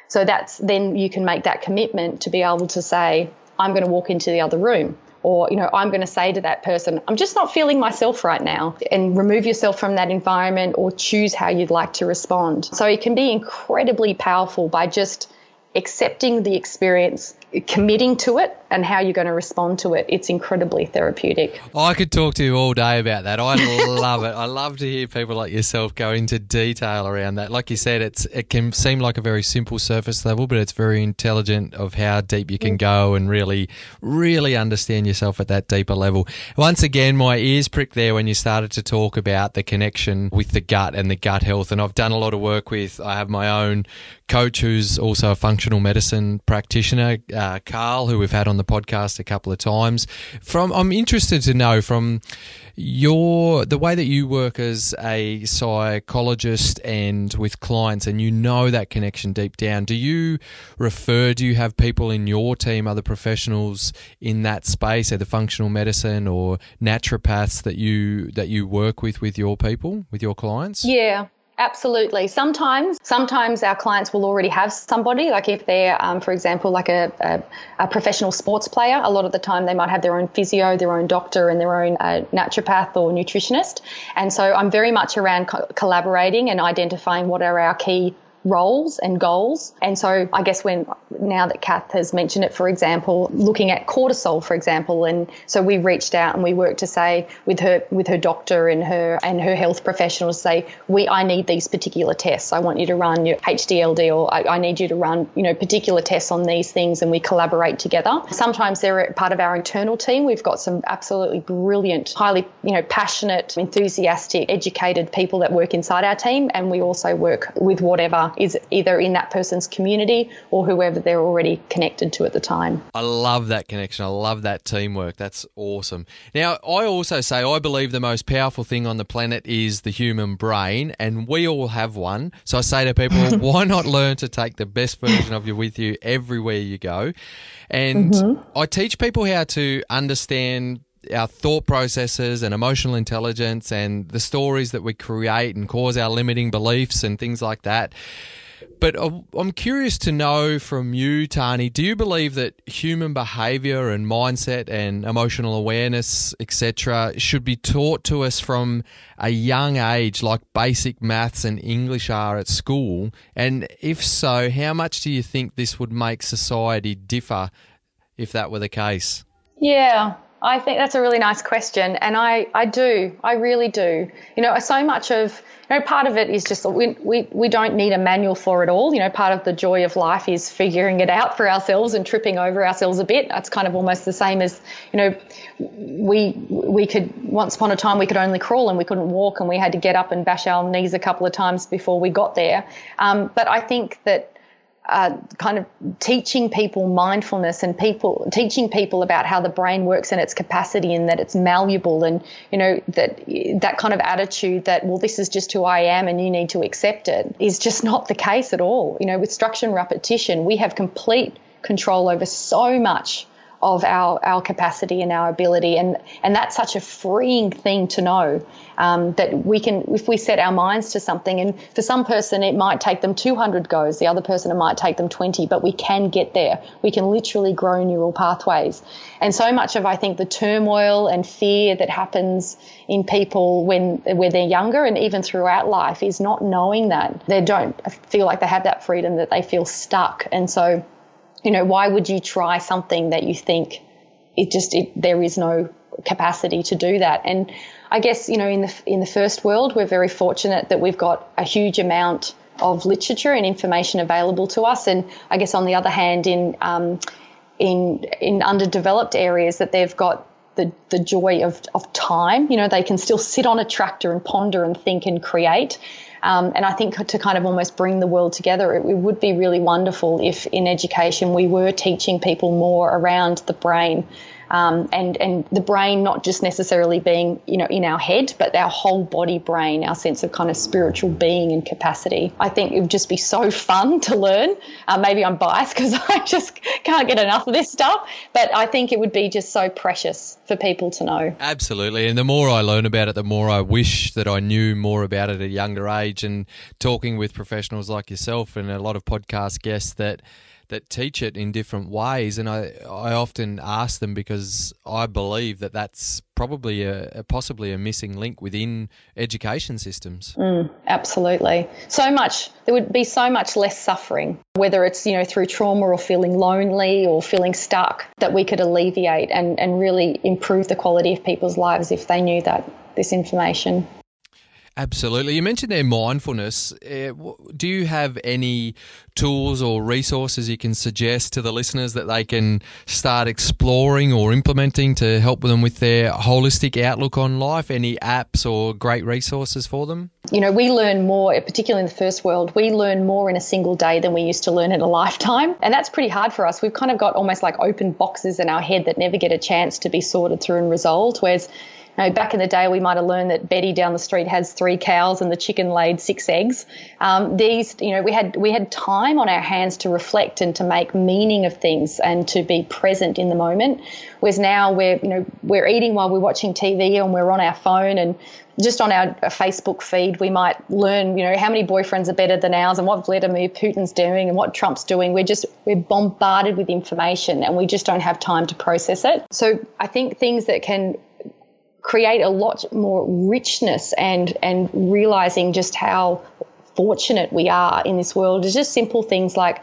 So that's then you can make that commitment to be able to say, I'm going to walk into the other room. Or, you know, I'm going to say to that person, I'm just not feeling myself right now, and remove yourself from that environment or choose how you'd like to respond. So it can be incredibly powerful by just accepting the experience, committing to it, and how you're going to respond to it. It's incredibly therapeutic. I could talk to you all day about that. I love it. I love to hear people like yourself go into detail around that. Like you said, it's it can seem like a very simple surface level, but it's very intelligent of how deep you can go and really, really understand yourself at that deeper level. Once again, my ears pricked there when you started to talk about the connection with the gut and the gut health. And I've done a lot of work with. I have my own coach who's also a functional medicine practitioner, uh, Uh, Carl, who we've had on the podcast a couple of times. From I'm interested to know from your the way that you work as a psychologist and with clients, and you know that connection deep down. Do you refer? Do you have people in your team, other professionals in that space, either functional medicine or naturopaths that you that you work with with your people, with your clients? Yeah. Absolutely. Sometimes, sometimes our clients will already have somebody. Like if they're, um, for example, like a, a, a, professional sports player, a lot of the time they might have their own physio, their own doctor, and their own uh, naturopath or nutritionist. And so I'm very much around co- collaborating and identifying what are our key roles and goals. And so I guess when now that Kath has mentioned it, for example, looking at cortisol, for example, and so we reached out and we worked to say with her with her doctor and her and her health professionals say we I need these particular tests. I want you to run your HDLD or I, I need you to run you know particular tests on these things, and we collaborate together. Sometimes they're part of our internal team. We've got some absolutely brilliant, highly you know passionate, enthusiastic, educated people that work inside our team, and we also work with whatever is either in that person's community or whoever they're already connected to at the time. I love that connection. I love that teamwork. That's awesome. Now, I also say I believe the most powerful thing on the planet is the human brain, and we all have one. So I say to people, why not learn to take the best version of you with you everywhere you go? And mm-hmm. I teach people how to understand our thought processes and emotional intelligence and the stories that we create and cause our limiting beliefs and things like that. But uh, I'm curious to know from you, Tani, do you believe that human behavior and mindset and emotional awareness, etc., should be taught to us from a young age, like basic maths and English are at school? And if so, how much do you think this would make society differ if that were the case? Yeah, I think that's a really nice question, and I, I do, I really do. You know, so much of, you know, part of it is just we, we, we don't need a manual for it all. You know, part of the joy of life is figuring it out for ourselves and tripping over ourselves a bit. That's kind of almost the same as, you know, we we could once upon a time we could only crawl and we couldn't walk and we had to get up and bash our knees a couple of times before we got there. Um, but I think that uh, kind of teaching people mindfulness and people teaching people about how the brain works and its capacity and that it's malleable and you know that that kind of attitude that well this is just who I am and you need to accept it is just not the case at all. You know with structure and repetition we have complete control over so much of our, our capacity and our ability. And, and that's such a freeing thing to know um, that we can, if we set our minds to something, and for some person it might take them 200 goes, the other person it might take them 20, but we can get there. We can literally grow neural pathways. And so much of, I think, the turmoil and fear that happens in people when, when they're younger and even throughout life is not knowing that. They don't feel like they have that freedom, that they feel stuck. And so, you know, why would you try something that you think it just it, there is no capacity to do that? And I guess you know, in the in the first world, we're very fortunate that we've got a huge amount of literature and information available to us. And I guess on the other hand, in um, in in underdeveloped areas, that they've got the, the joy of, of time. You know, they can still sit on a tractor and ponder and think and create. Um, and I think to kind of almost bring the world together, it, it, would be really wonderful if in education we were teaching people more around the brain. Um, and and the brain not just necessarily being you know in our head, but our whole body brain, our sense of kind of spiritual being and capacity. I think it would just be so fun to learn. Uh, maybe I'm biased because I just can't get enough of this stuff, but I think it would be just so precious for people to know. Absolutely, and the more I learn about it, the more I wish that I knew more about it at a younger age. And talking with professionals like yourself and a lot of podcast guests that that teach it in different ways. And I, I often ask them because I believe that that's probably a, a possibly a missing link within education systems. Mm, absolutely. So much, there would be so much less suffering, whether it's, you know, through trauma or feeling lonely or feeling stuck, that we could alleviate and, and really improve the quality of people's lives if they knew that this information. Absolutely. You mentioned their mindfulness. Uh, do you have any tools or resources you can suggest to the listeners that they can start exploring or implementing to help them with their holistic outlook on life? Any apps or great resources for them? You know, we learn more, particularly in the first world, we learn more in a single day than we used to learn in a lifetime. And that's pretty hard for us. We've kind of got almost like open boxes in our head that never get a chance to be sorted through and resolved. Whereas you know, back in the day, we might have learned that Betty down the street has three cows and the chicken laid six eggs. Um, these, you know, we had we had time on our hands to reflect and to make meaning of things and to be present in the moment. Whereas now we're, you know, we're eating while we're watching TV and we're on our phone and just on our Facebook feed, we might learn, you know, how many boyfriends are better than ours and what Vladimir Putin's doing and what Trump's doing. We're just, we're bombarded with information and we just don't have time to process it. So I think things that can create a lot more richness and and realizing just how fortunate we are in this world. Is just simple things like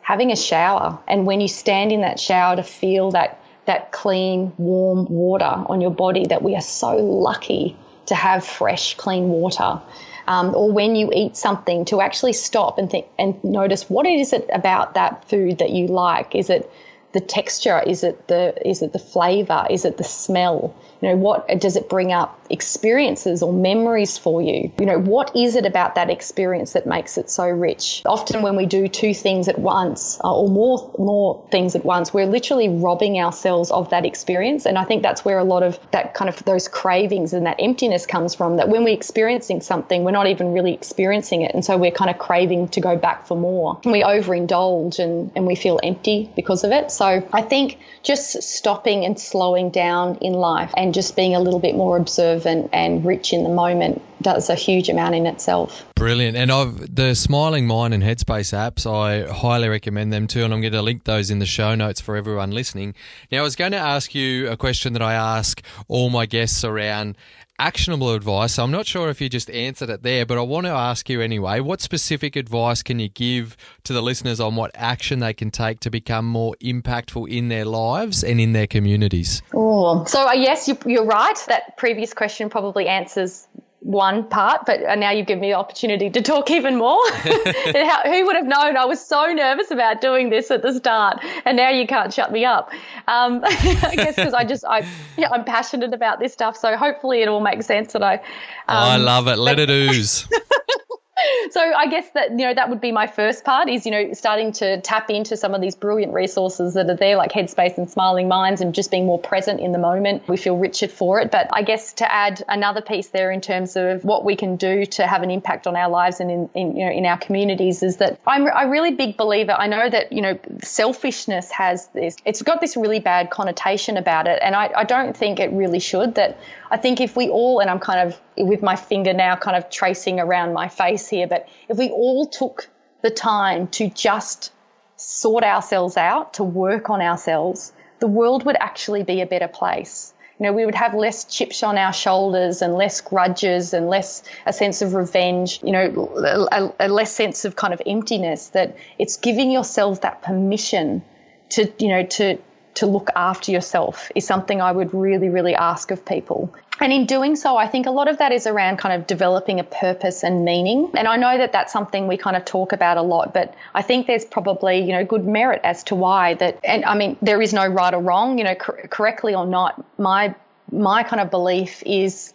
having a shower. And when you stand in that shower to feel that that clean warm water on your body that we are so lucky to have fresh clean water. Um, or when you eat something to actually stop and think and notice what is it about that food that you like. Is it the texture? Is it the is it the flavor? Is it the smell you know, what does it bring up experiences or memories for you? You know, what is it about that experience that makes it so rich? Often when we do two things at once uh, or more more things at once, we're literally robbing ourselves of that experience. And I think that's where a lot of that kind of those cravings and that emptiness comes from. That when we're experiencing something, we're not even really experiencing it. And so we're kind of craving to go back for more. And we overindulge and, and we feel empty because of it. So I think just stopping and slowing down in life and just being a little bit more observant and rich in the moment does a huge amount in itself. Brilliant. And I've the Smiling Mind and Headspace apps, I highly recommend them too. And I'm going to link those in the show notes for everyone listening. Now, I was going to ask you a question that I ask all my guests around actionable advice. I'm not sure if you just answered it there, but I want to ask you anyway. What specific advice can you give to the listeners on what action they can take to become more impactful in their lives and in their communities? Oh, so uh, yes, you, you're right. That previous question probably answers one part, but now you've given me the opportunity to talk even more. How, who would have known I was so nervous about doing this at the start, and now you can't shut me up. Um, I guess because I just I yeah, I'm passionate about this stuff, so hopefully it all makes sense. And I um, I love it. Let it ooze. so I guess that you know that would be my first part is you know starting to tap into some of these brilliant resources that are there like Headspace and Smiling Minds and just being more present in the moment. We feel richer for it. But I guess to add another piece there in terms of what we can do to have an impact on our lives and in, in you know in our communities is that I'm a really big believer. I know that you know selfishness has this it's got this really bad connotation about it, and I, I don't think it really should. That I think if we all and I'm kind of with my finger now kind of tracing around my face here, but if we all took the time to just sort ourselves out, to work on ourselves, the world would actually be a better place. You know, we would have less chips on our shoulders and less grudges and less a sense of revenge, you know, a, a less sense of kind of emptiness that it's giving yourself that permission to, you know, to, to look after yourself is something I would really, really ask of people. And in doing so, I think a lot of that is around kind of developing a purpose and meaning. And I know that that's something we kind of talk about a lot, but I think there's probably, you know, good merit as to why that, and I mean, there is no right or wrong, you know, cor- correctly or not. My, my kind of belief is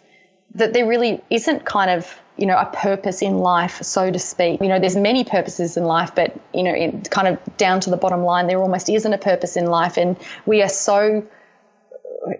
that there really isn't kind of you know, a purpose in life, so to speak. You know, there's many purposes in life, but, you know, in, kind of down to the bottom line, there almost isn't a purpose in life. And we are so,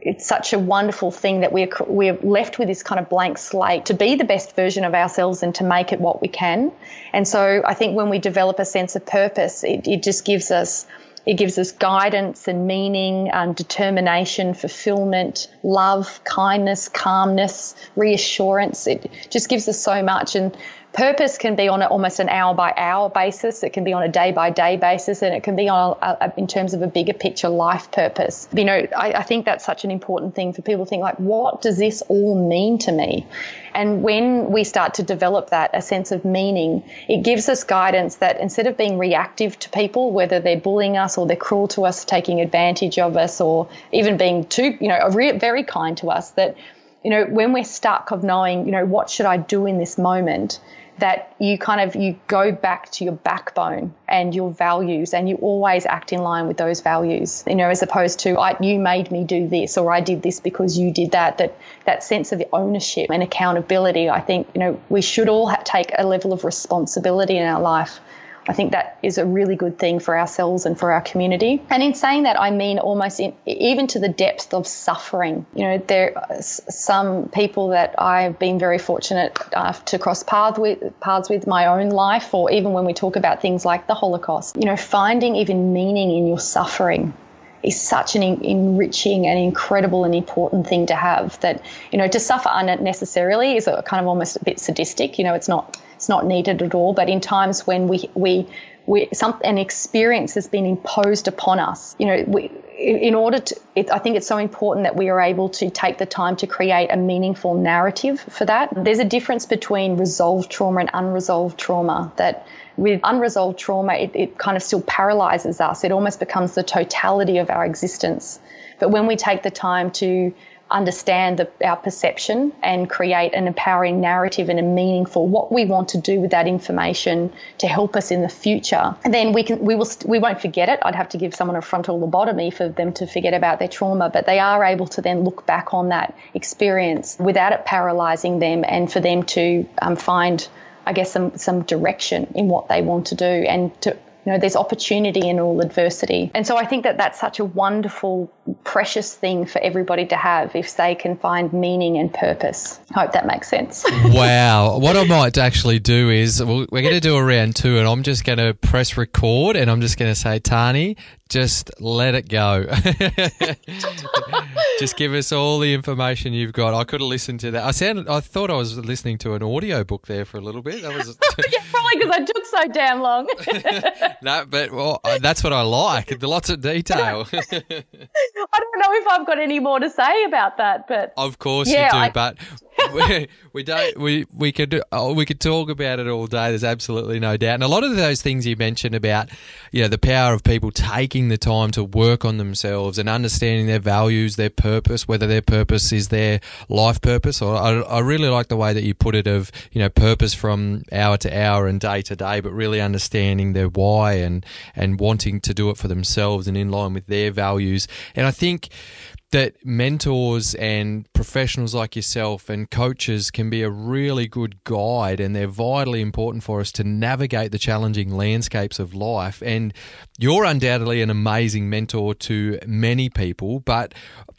it's such a wonderful thing that we're, we're left with this kind of blank slate to be the best version of ourselves and to make it what we can. And so I think when we develop a sense of purpose, it, it just gives us, it gives us guidance and meaning, um, determination, fulfillment, love, kindness, calmness, reassurance. It just gives us so much. And purpose can be on a, almost an hour by hour basis. It can be on a day by day basis, and it can be on a, a, in terms of a bigger picture life purpose. You know, I, I think that's such an important thing for people to think like, what does this all mean to me? And when we start to develop that, a sense of meaning, it gives us guidance that instead of being reactive to people, whether they're bullying us or they're cruel to us, taking advantage of us, or even being too, you know, very kind to us, that, you know, when we're stuck of knowing, you know, what should I do in this moment? That you kind of you go back to your backbone and your values and you always act in line with those values you know as opposed to I, you made me do this or i did this because you did that. That that sense of ownership and accountability i think you know we should all take a level of responsibility in our life I think that is a really good thing for ourselves and for our community. And in saying that, I mean almost in, even to the depth of suffering. You know, there are some people that I've been very fortunate uh, to cross paths with, paths with my own life, or even when we talk about things like the Holocaust. You know, finding even meaning in your suffering is such an enriching and incredible and important thing to have that you know to suffer unnecessarily is a kind of almost a bit sadistic you know it's not it's not needed at all. But in times when we we we some an experience has been imposed upon us, you know, we, in order to, it, I think it's so important that we are able to take the time to create a meaningful narrative for that. There's a difference between resolved trauma and unresolved trauma. That with unresolved trauma, it, it kind of still paralyzes us. It almost becomes the totality of our existence. But when we take the time to understand the, our perception and create an empowering narrative and a meaningful what we want to do with that information to help us in the future and then we can we will we won't forget it i'd have to give someone a frontal lobotomy for them to forget about their trauma but they are able to then look back on that experience without it paralyzing them and for them to um, find I guess some some direction in what they want to do and to you know, there's opportunity in all adversity. And so I think that that's such a wonderful, precious thing for everybody to have if they can find meaning and purpose. I hope that makes sense. wow. What I might actually do is we're going to do a round two and I'm just going to press record and I'm just going to say, Tani, just let it go. just give us all the information you've got. I could have listened to that. I sounded, I thought I was listening to an audio book there for a little bit. That was yeah, probably because I took so damn long. no, but well, that's what I like. Lots of detail. I don't know if I've got any more to say about that, but of course yeah, you do. I... But we, don't we we could oh, we could talk about it all day. There's absolutely no doubt. And a lot of those things you mentioned about you know the power of people taking the time to work on themselves and understanding their values, their purpose, whether their purpose is their life purpose. Or I, I really like the way that you put it of you know purpose from hour to hour and day to day, but really understanding their why and and wanting to do it for themselves and in line with their values. And I think that mentors and professionals like yourself and coaches can be a really good guide and they're vitally important for us to navigate the challenging landscapes of life. And you're undoubtedly an amazing mentor to many people, but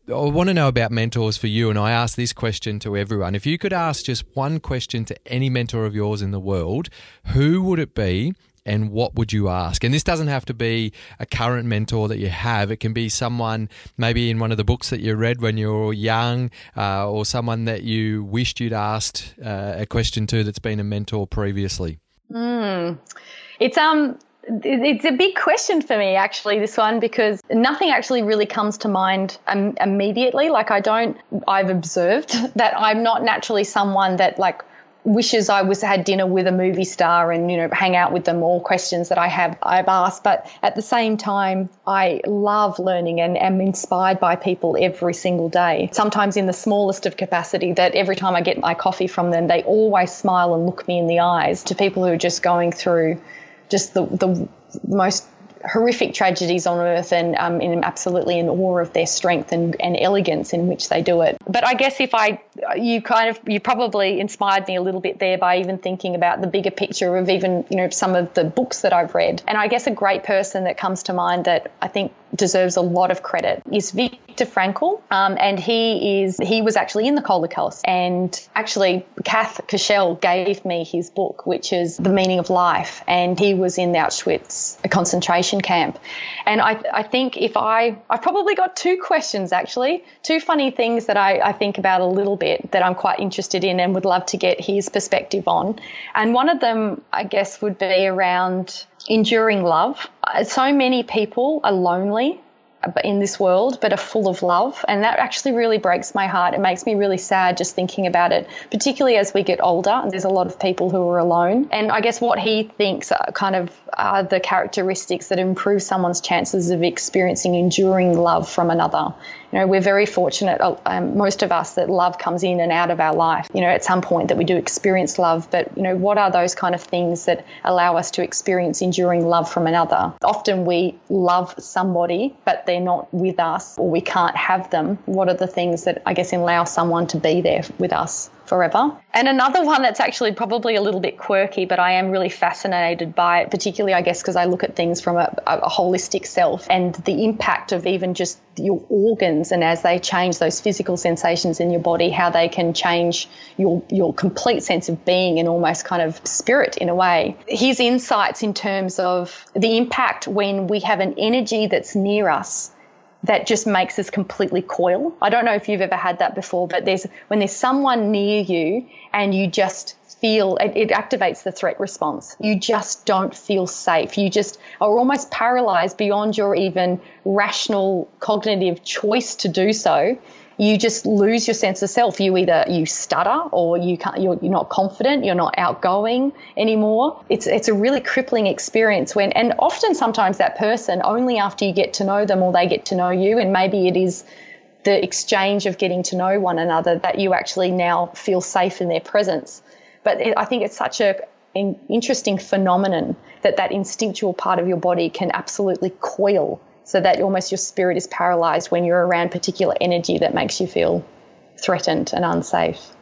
I want to know about mentors for you. And I ask this question to everyone. If you could ask just one question to any mentor of yours in the world, who would it be? And what would you ask? And this doesn't have to be a current mentor that you have. It can be someone maybe in one of the books that you read when you were young, uh, or someone that you wished you'd asked uh, a question to that's been a mentor previously. Mm. It's um it's a big question for me actually this one because nothing actually really comes to mind um, immediately like i don't i've observed that i'm not naturally someone that like wishes I was had dinner with a movie star and you know hang out with them. All questions that I have I've asked, but at the same time, I love learning and am inspired by people every single day. Sometimes in the smallest of capacity, that every time I get my coffee from them, they always smile and look me in the eyes. To people who are just going through just the the most horrific tragedies on earth and um, in absolutely in awe of their strength and, and elegance in which they do it. But I guess if I, you kind of, you probably inspired me a little bit there by even thinking about the bigger picture of even, you know, some of the books that I've read. And I guess a great person that comes to mind that I think deserves a lot of credit is Viktor Frankl, um, and he is he was actually in the Holocaust, and actually Kath Koschel gave me his book, which is The Meaning of Life, and he was in the Auschwitz concentration camp, and I, I think if I I've probably got two questions actually, two funny things that I, I think about a little bit that I'm quite interested in and would love to get his perspective on, and one of them I guess would be around enduring love. Uh, so many people are lonely in this world, but are full of love. And that actually really breaks my heart. It makes me really sad just thinking about it, particularly as we get older. And there's a lot of people who are alone. And I guess what he thinks are kind of are the characteristics that improve someone's chances of experiencing enduring love from another. You know, we're very fortunate, uh, um, most of us, that love comes in and out of our life. You know, at some point that we do experience love, but, you know, what are those kind of things that allow us to experience enduring love from another? Often we love somebody, but they're not with us or we can't have them. What are the things that I guess allow someone to be there with us? Forever. And another one that's actually probably a little bit quirky, but I am really fascinated by it, particularly, I guess, because I look at things from a, a, holistic self and the impact of even just your organs and as they change those physical sensations in your body, how they can change your, your complete sense of being and almost kind of spirit in a way. His insights in terms of the impact when we have an energy that's near us that just makes us completely coil. I don't know if you've ever had that before, but there's when there's someone near you and you just feel it, it, activates the threat response. You just don't feel safe. You just are almost paralyzed beyond your even rational cognitive choice to do so you just lose your sense of self. You either you stutter or you can't, you're, you're not confident, you're not outgoing anymore. It's it's a really crippling experience when, and often sometimes that person only after you get to know them or they get to know you, and maybe it is the exchange of getting to know one another that you actually now feel safe in their presence. But it, I think it's such a an interesting phenomenon that that instinctual part of your body can absolutely coil so that almost your spirit is paralyzed when you're around particular energy that makes you feel threatened and unsafe.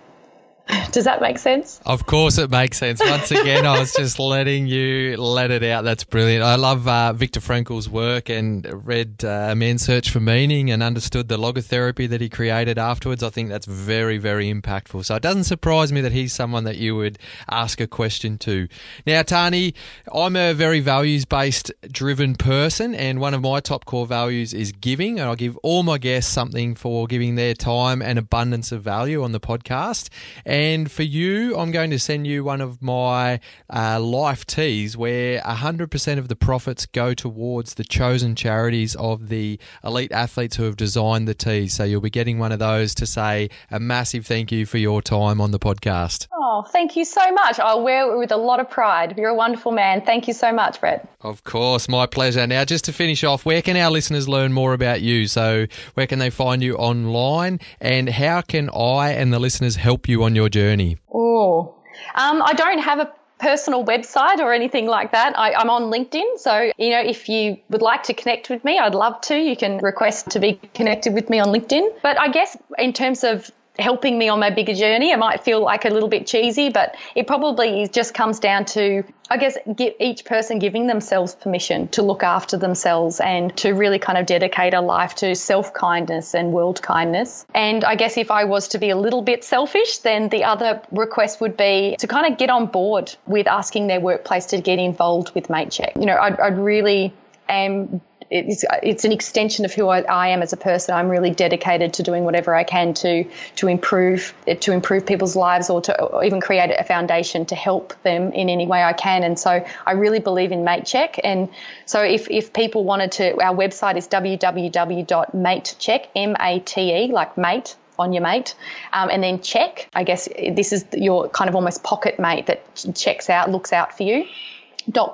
Does that make sense? Of course, it makes sense. Once again, I was just letting you let it out. That's brilliant. I love uh, Viktor Frankl's work and read uh, A Man's Search for Meaning and understood the logotherapy that he created afterwards. I think that's very, very impactful. So it doesn't surprise me that he's someone that you would ask a question to. Now, Tani, I'm a very values based driven person, and one of my top core values is giving. And I give all my guests something for giving their time and abundance of value on the podcast. For you, I'm going to send you one of my uh, life tees where 100% of the profits go towards the chosen charities of the elite athletes who have designed the tees. So you'll be getting one of those to say a massive thank you for your time on the podcast. Oh, thank you so much. I'll wear it with a lot of pride. You're a wonderful man. Thank you so much, Brett. Of course, my pleasure. Now, just to finish off, where can our listeners learn more about you? So, where can they find you online, and how can I and the listeners help you on your journey? Oh, um, I don't have a personal website or anything like that. I, am on LinkedIn. So, you know, if you would like to connect with me, I'd love to. You can request to be connected with me on LinkedIn. But I guess in terms of helping me on my bigger journey. It might feel like a little bit cheesy, but it probably just comes down to, I guess, each person giving themselves permission to look after themselves and to really kind of dedicate a life to self kindness and world kindness. And I guess if I was to be a little bit selfish, then the other request would be to kind of get on board with asking their workplace to get involved with MateCheck. You know, I'd, I'd really am it's it's an extension of who I, I, am as a person. I'm really dedicated to doing whatever I can to to improve to improve people's lives or to or even create a foundation to help them in any way I can. And so I really believe in MateCheck. And so if if people wanted to, our website is www.matecheck m a t e like mate on your mate, um, and then check. I guess this is your kind of almost pocket mate that checks out, looks out for you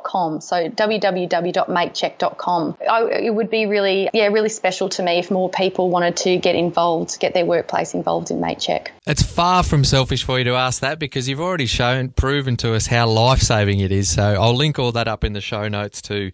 com. So www.matecheck.com. I, it would be really, yeah, really special to me if more people wanted to get involved, get their workplace involved in MateCheck. It's far from selfish for you to ask that because you've already shown, proven to us how life saving it is. So I'll link all that up in the show notes too.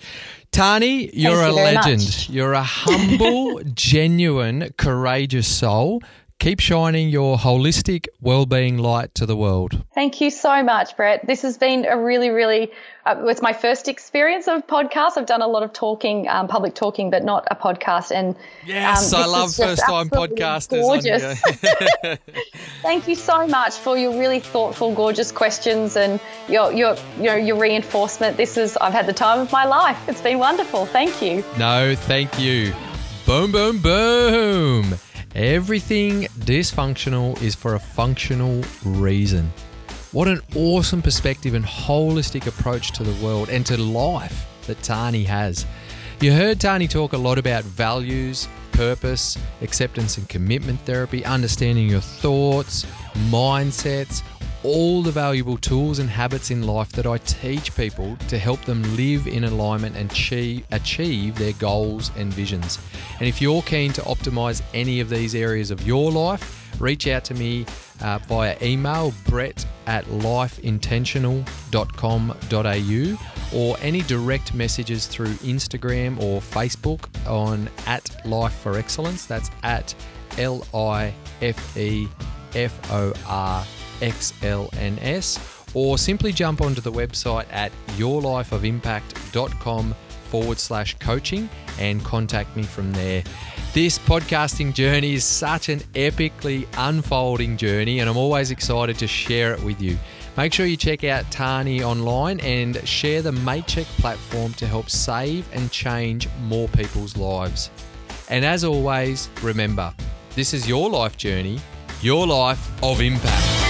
Tani, you're a legend. Much. You're a humble, genuine, courageous soul Keep shining your holistic well-being light to the world. Thank you so much, Brett. This has been a really, really. Uh, it's my first experience of podcast. I've done a lot of talking, um, public talking, but not a podcast. And yes, um, I love first-time podcasters. Gorgeous. Thank you so much for your really thoughtful, gorgeous questions and your your your, your reinforcement. This is I've had the time of my life. It's been wonderful. Thank you. No, thank you. Boom, boom, boom. Everything dysfunctional is for a functional reason. What an awesome perspective and holistic approach to the world and to life that Tani has. You heard Tani talk a lot about values, purpose, acceptance and commitment therapy, understanding your thoughts, mindsets, all the valuable tools and habits in life that I teach people to help them live in alignment and achieve, achieve their goals and visions. And if you're keen to optimize any of these areas of your life, reach out to me uh, via email brett at lifeintentional.com.au or any direct messages through Instagram or Facebook on at Life for Excellence. That's at L I F E F O R XLNS, or simply jump onto the website at yourlifeofimpact.com forward slash coaching and contact me from there. This podcasting journey is such an epically unfolding journey, and I'm always excited to share it with you. Make sure you check out Tani online and share the MateCheck platform to help save and change more people's lives. And as always, remember, this is your life journey, your life of impact.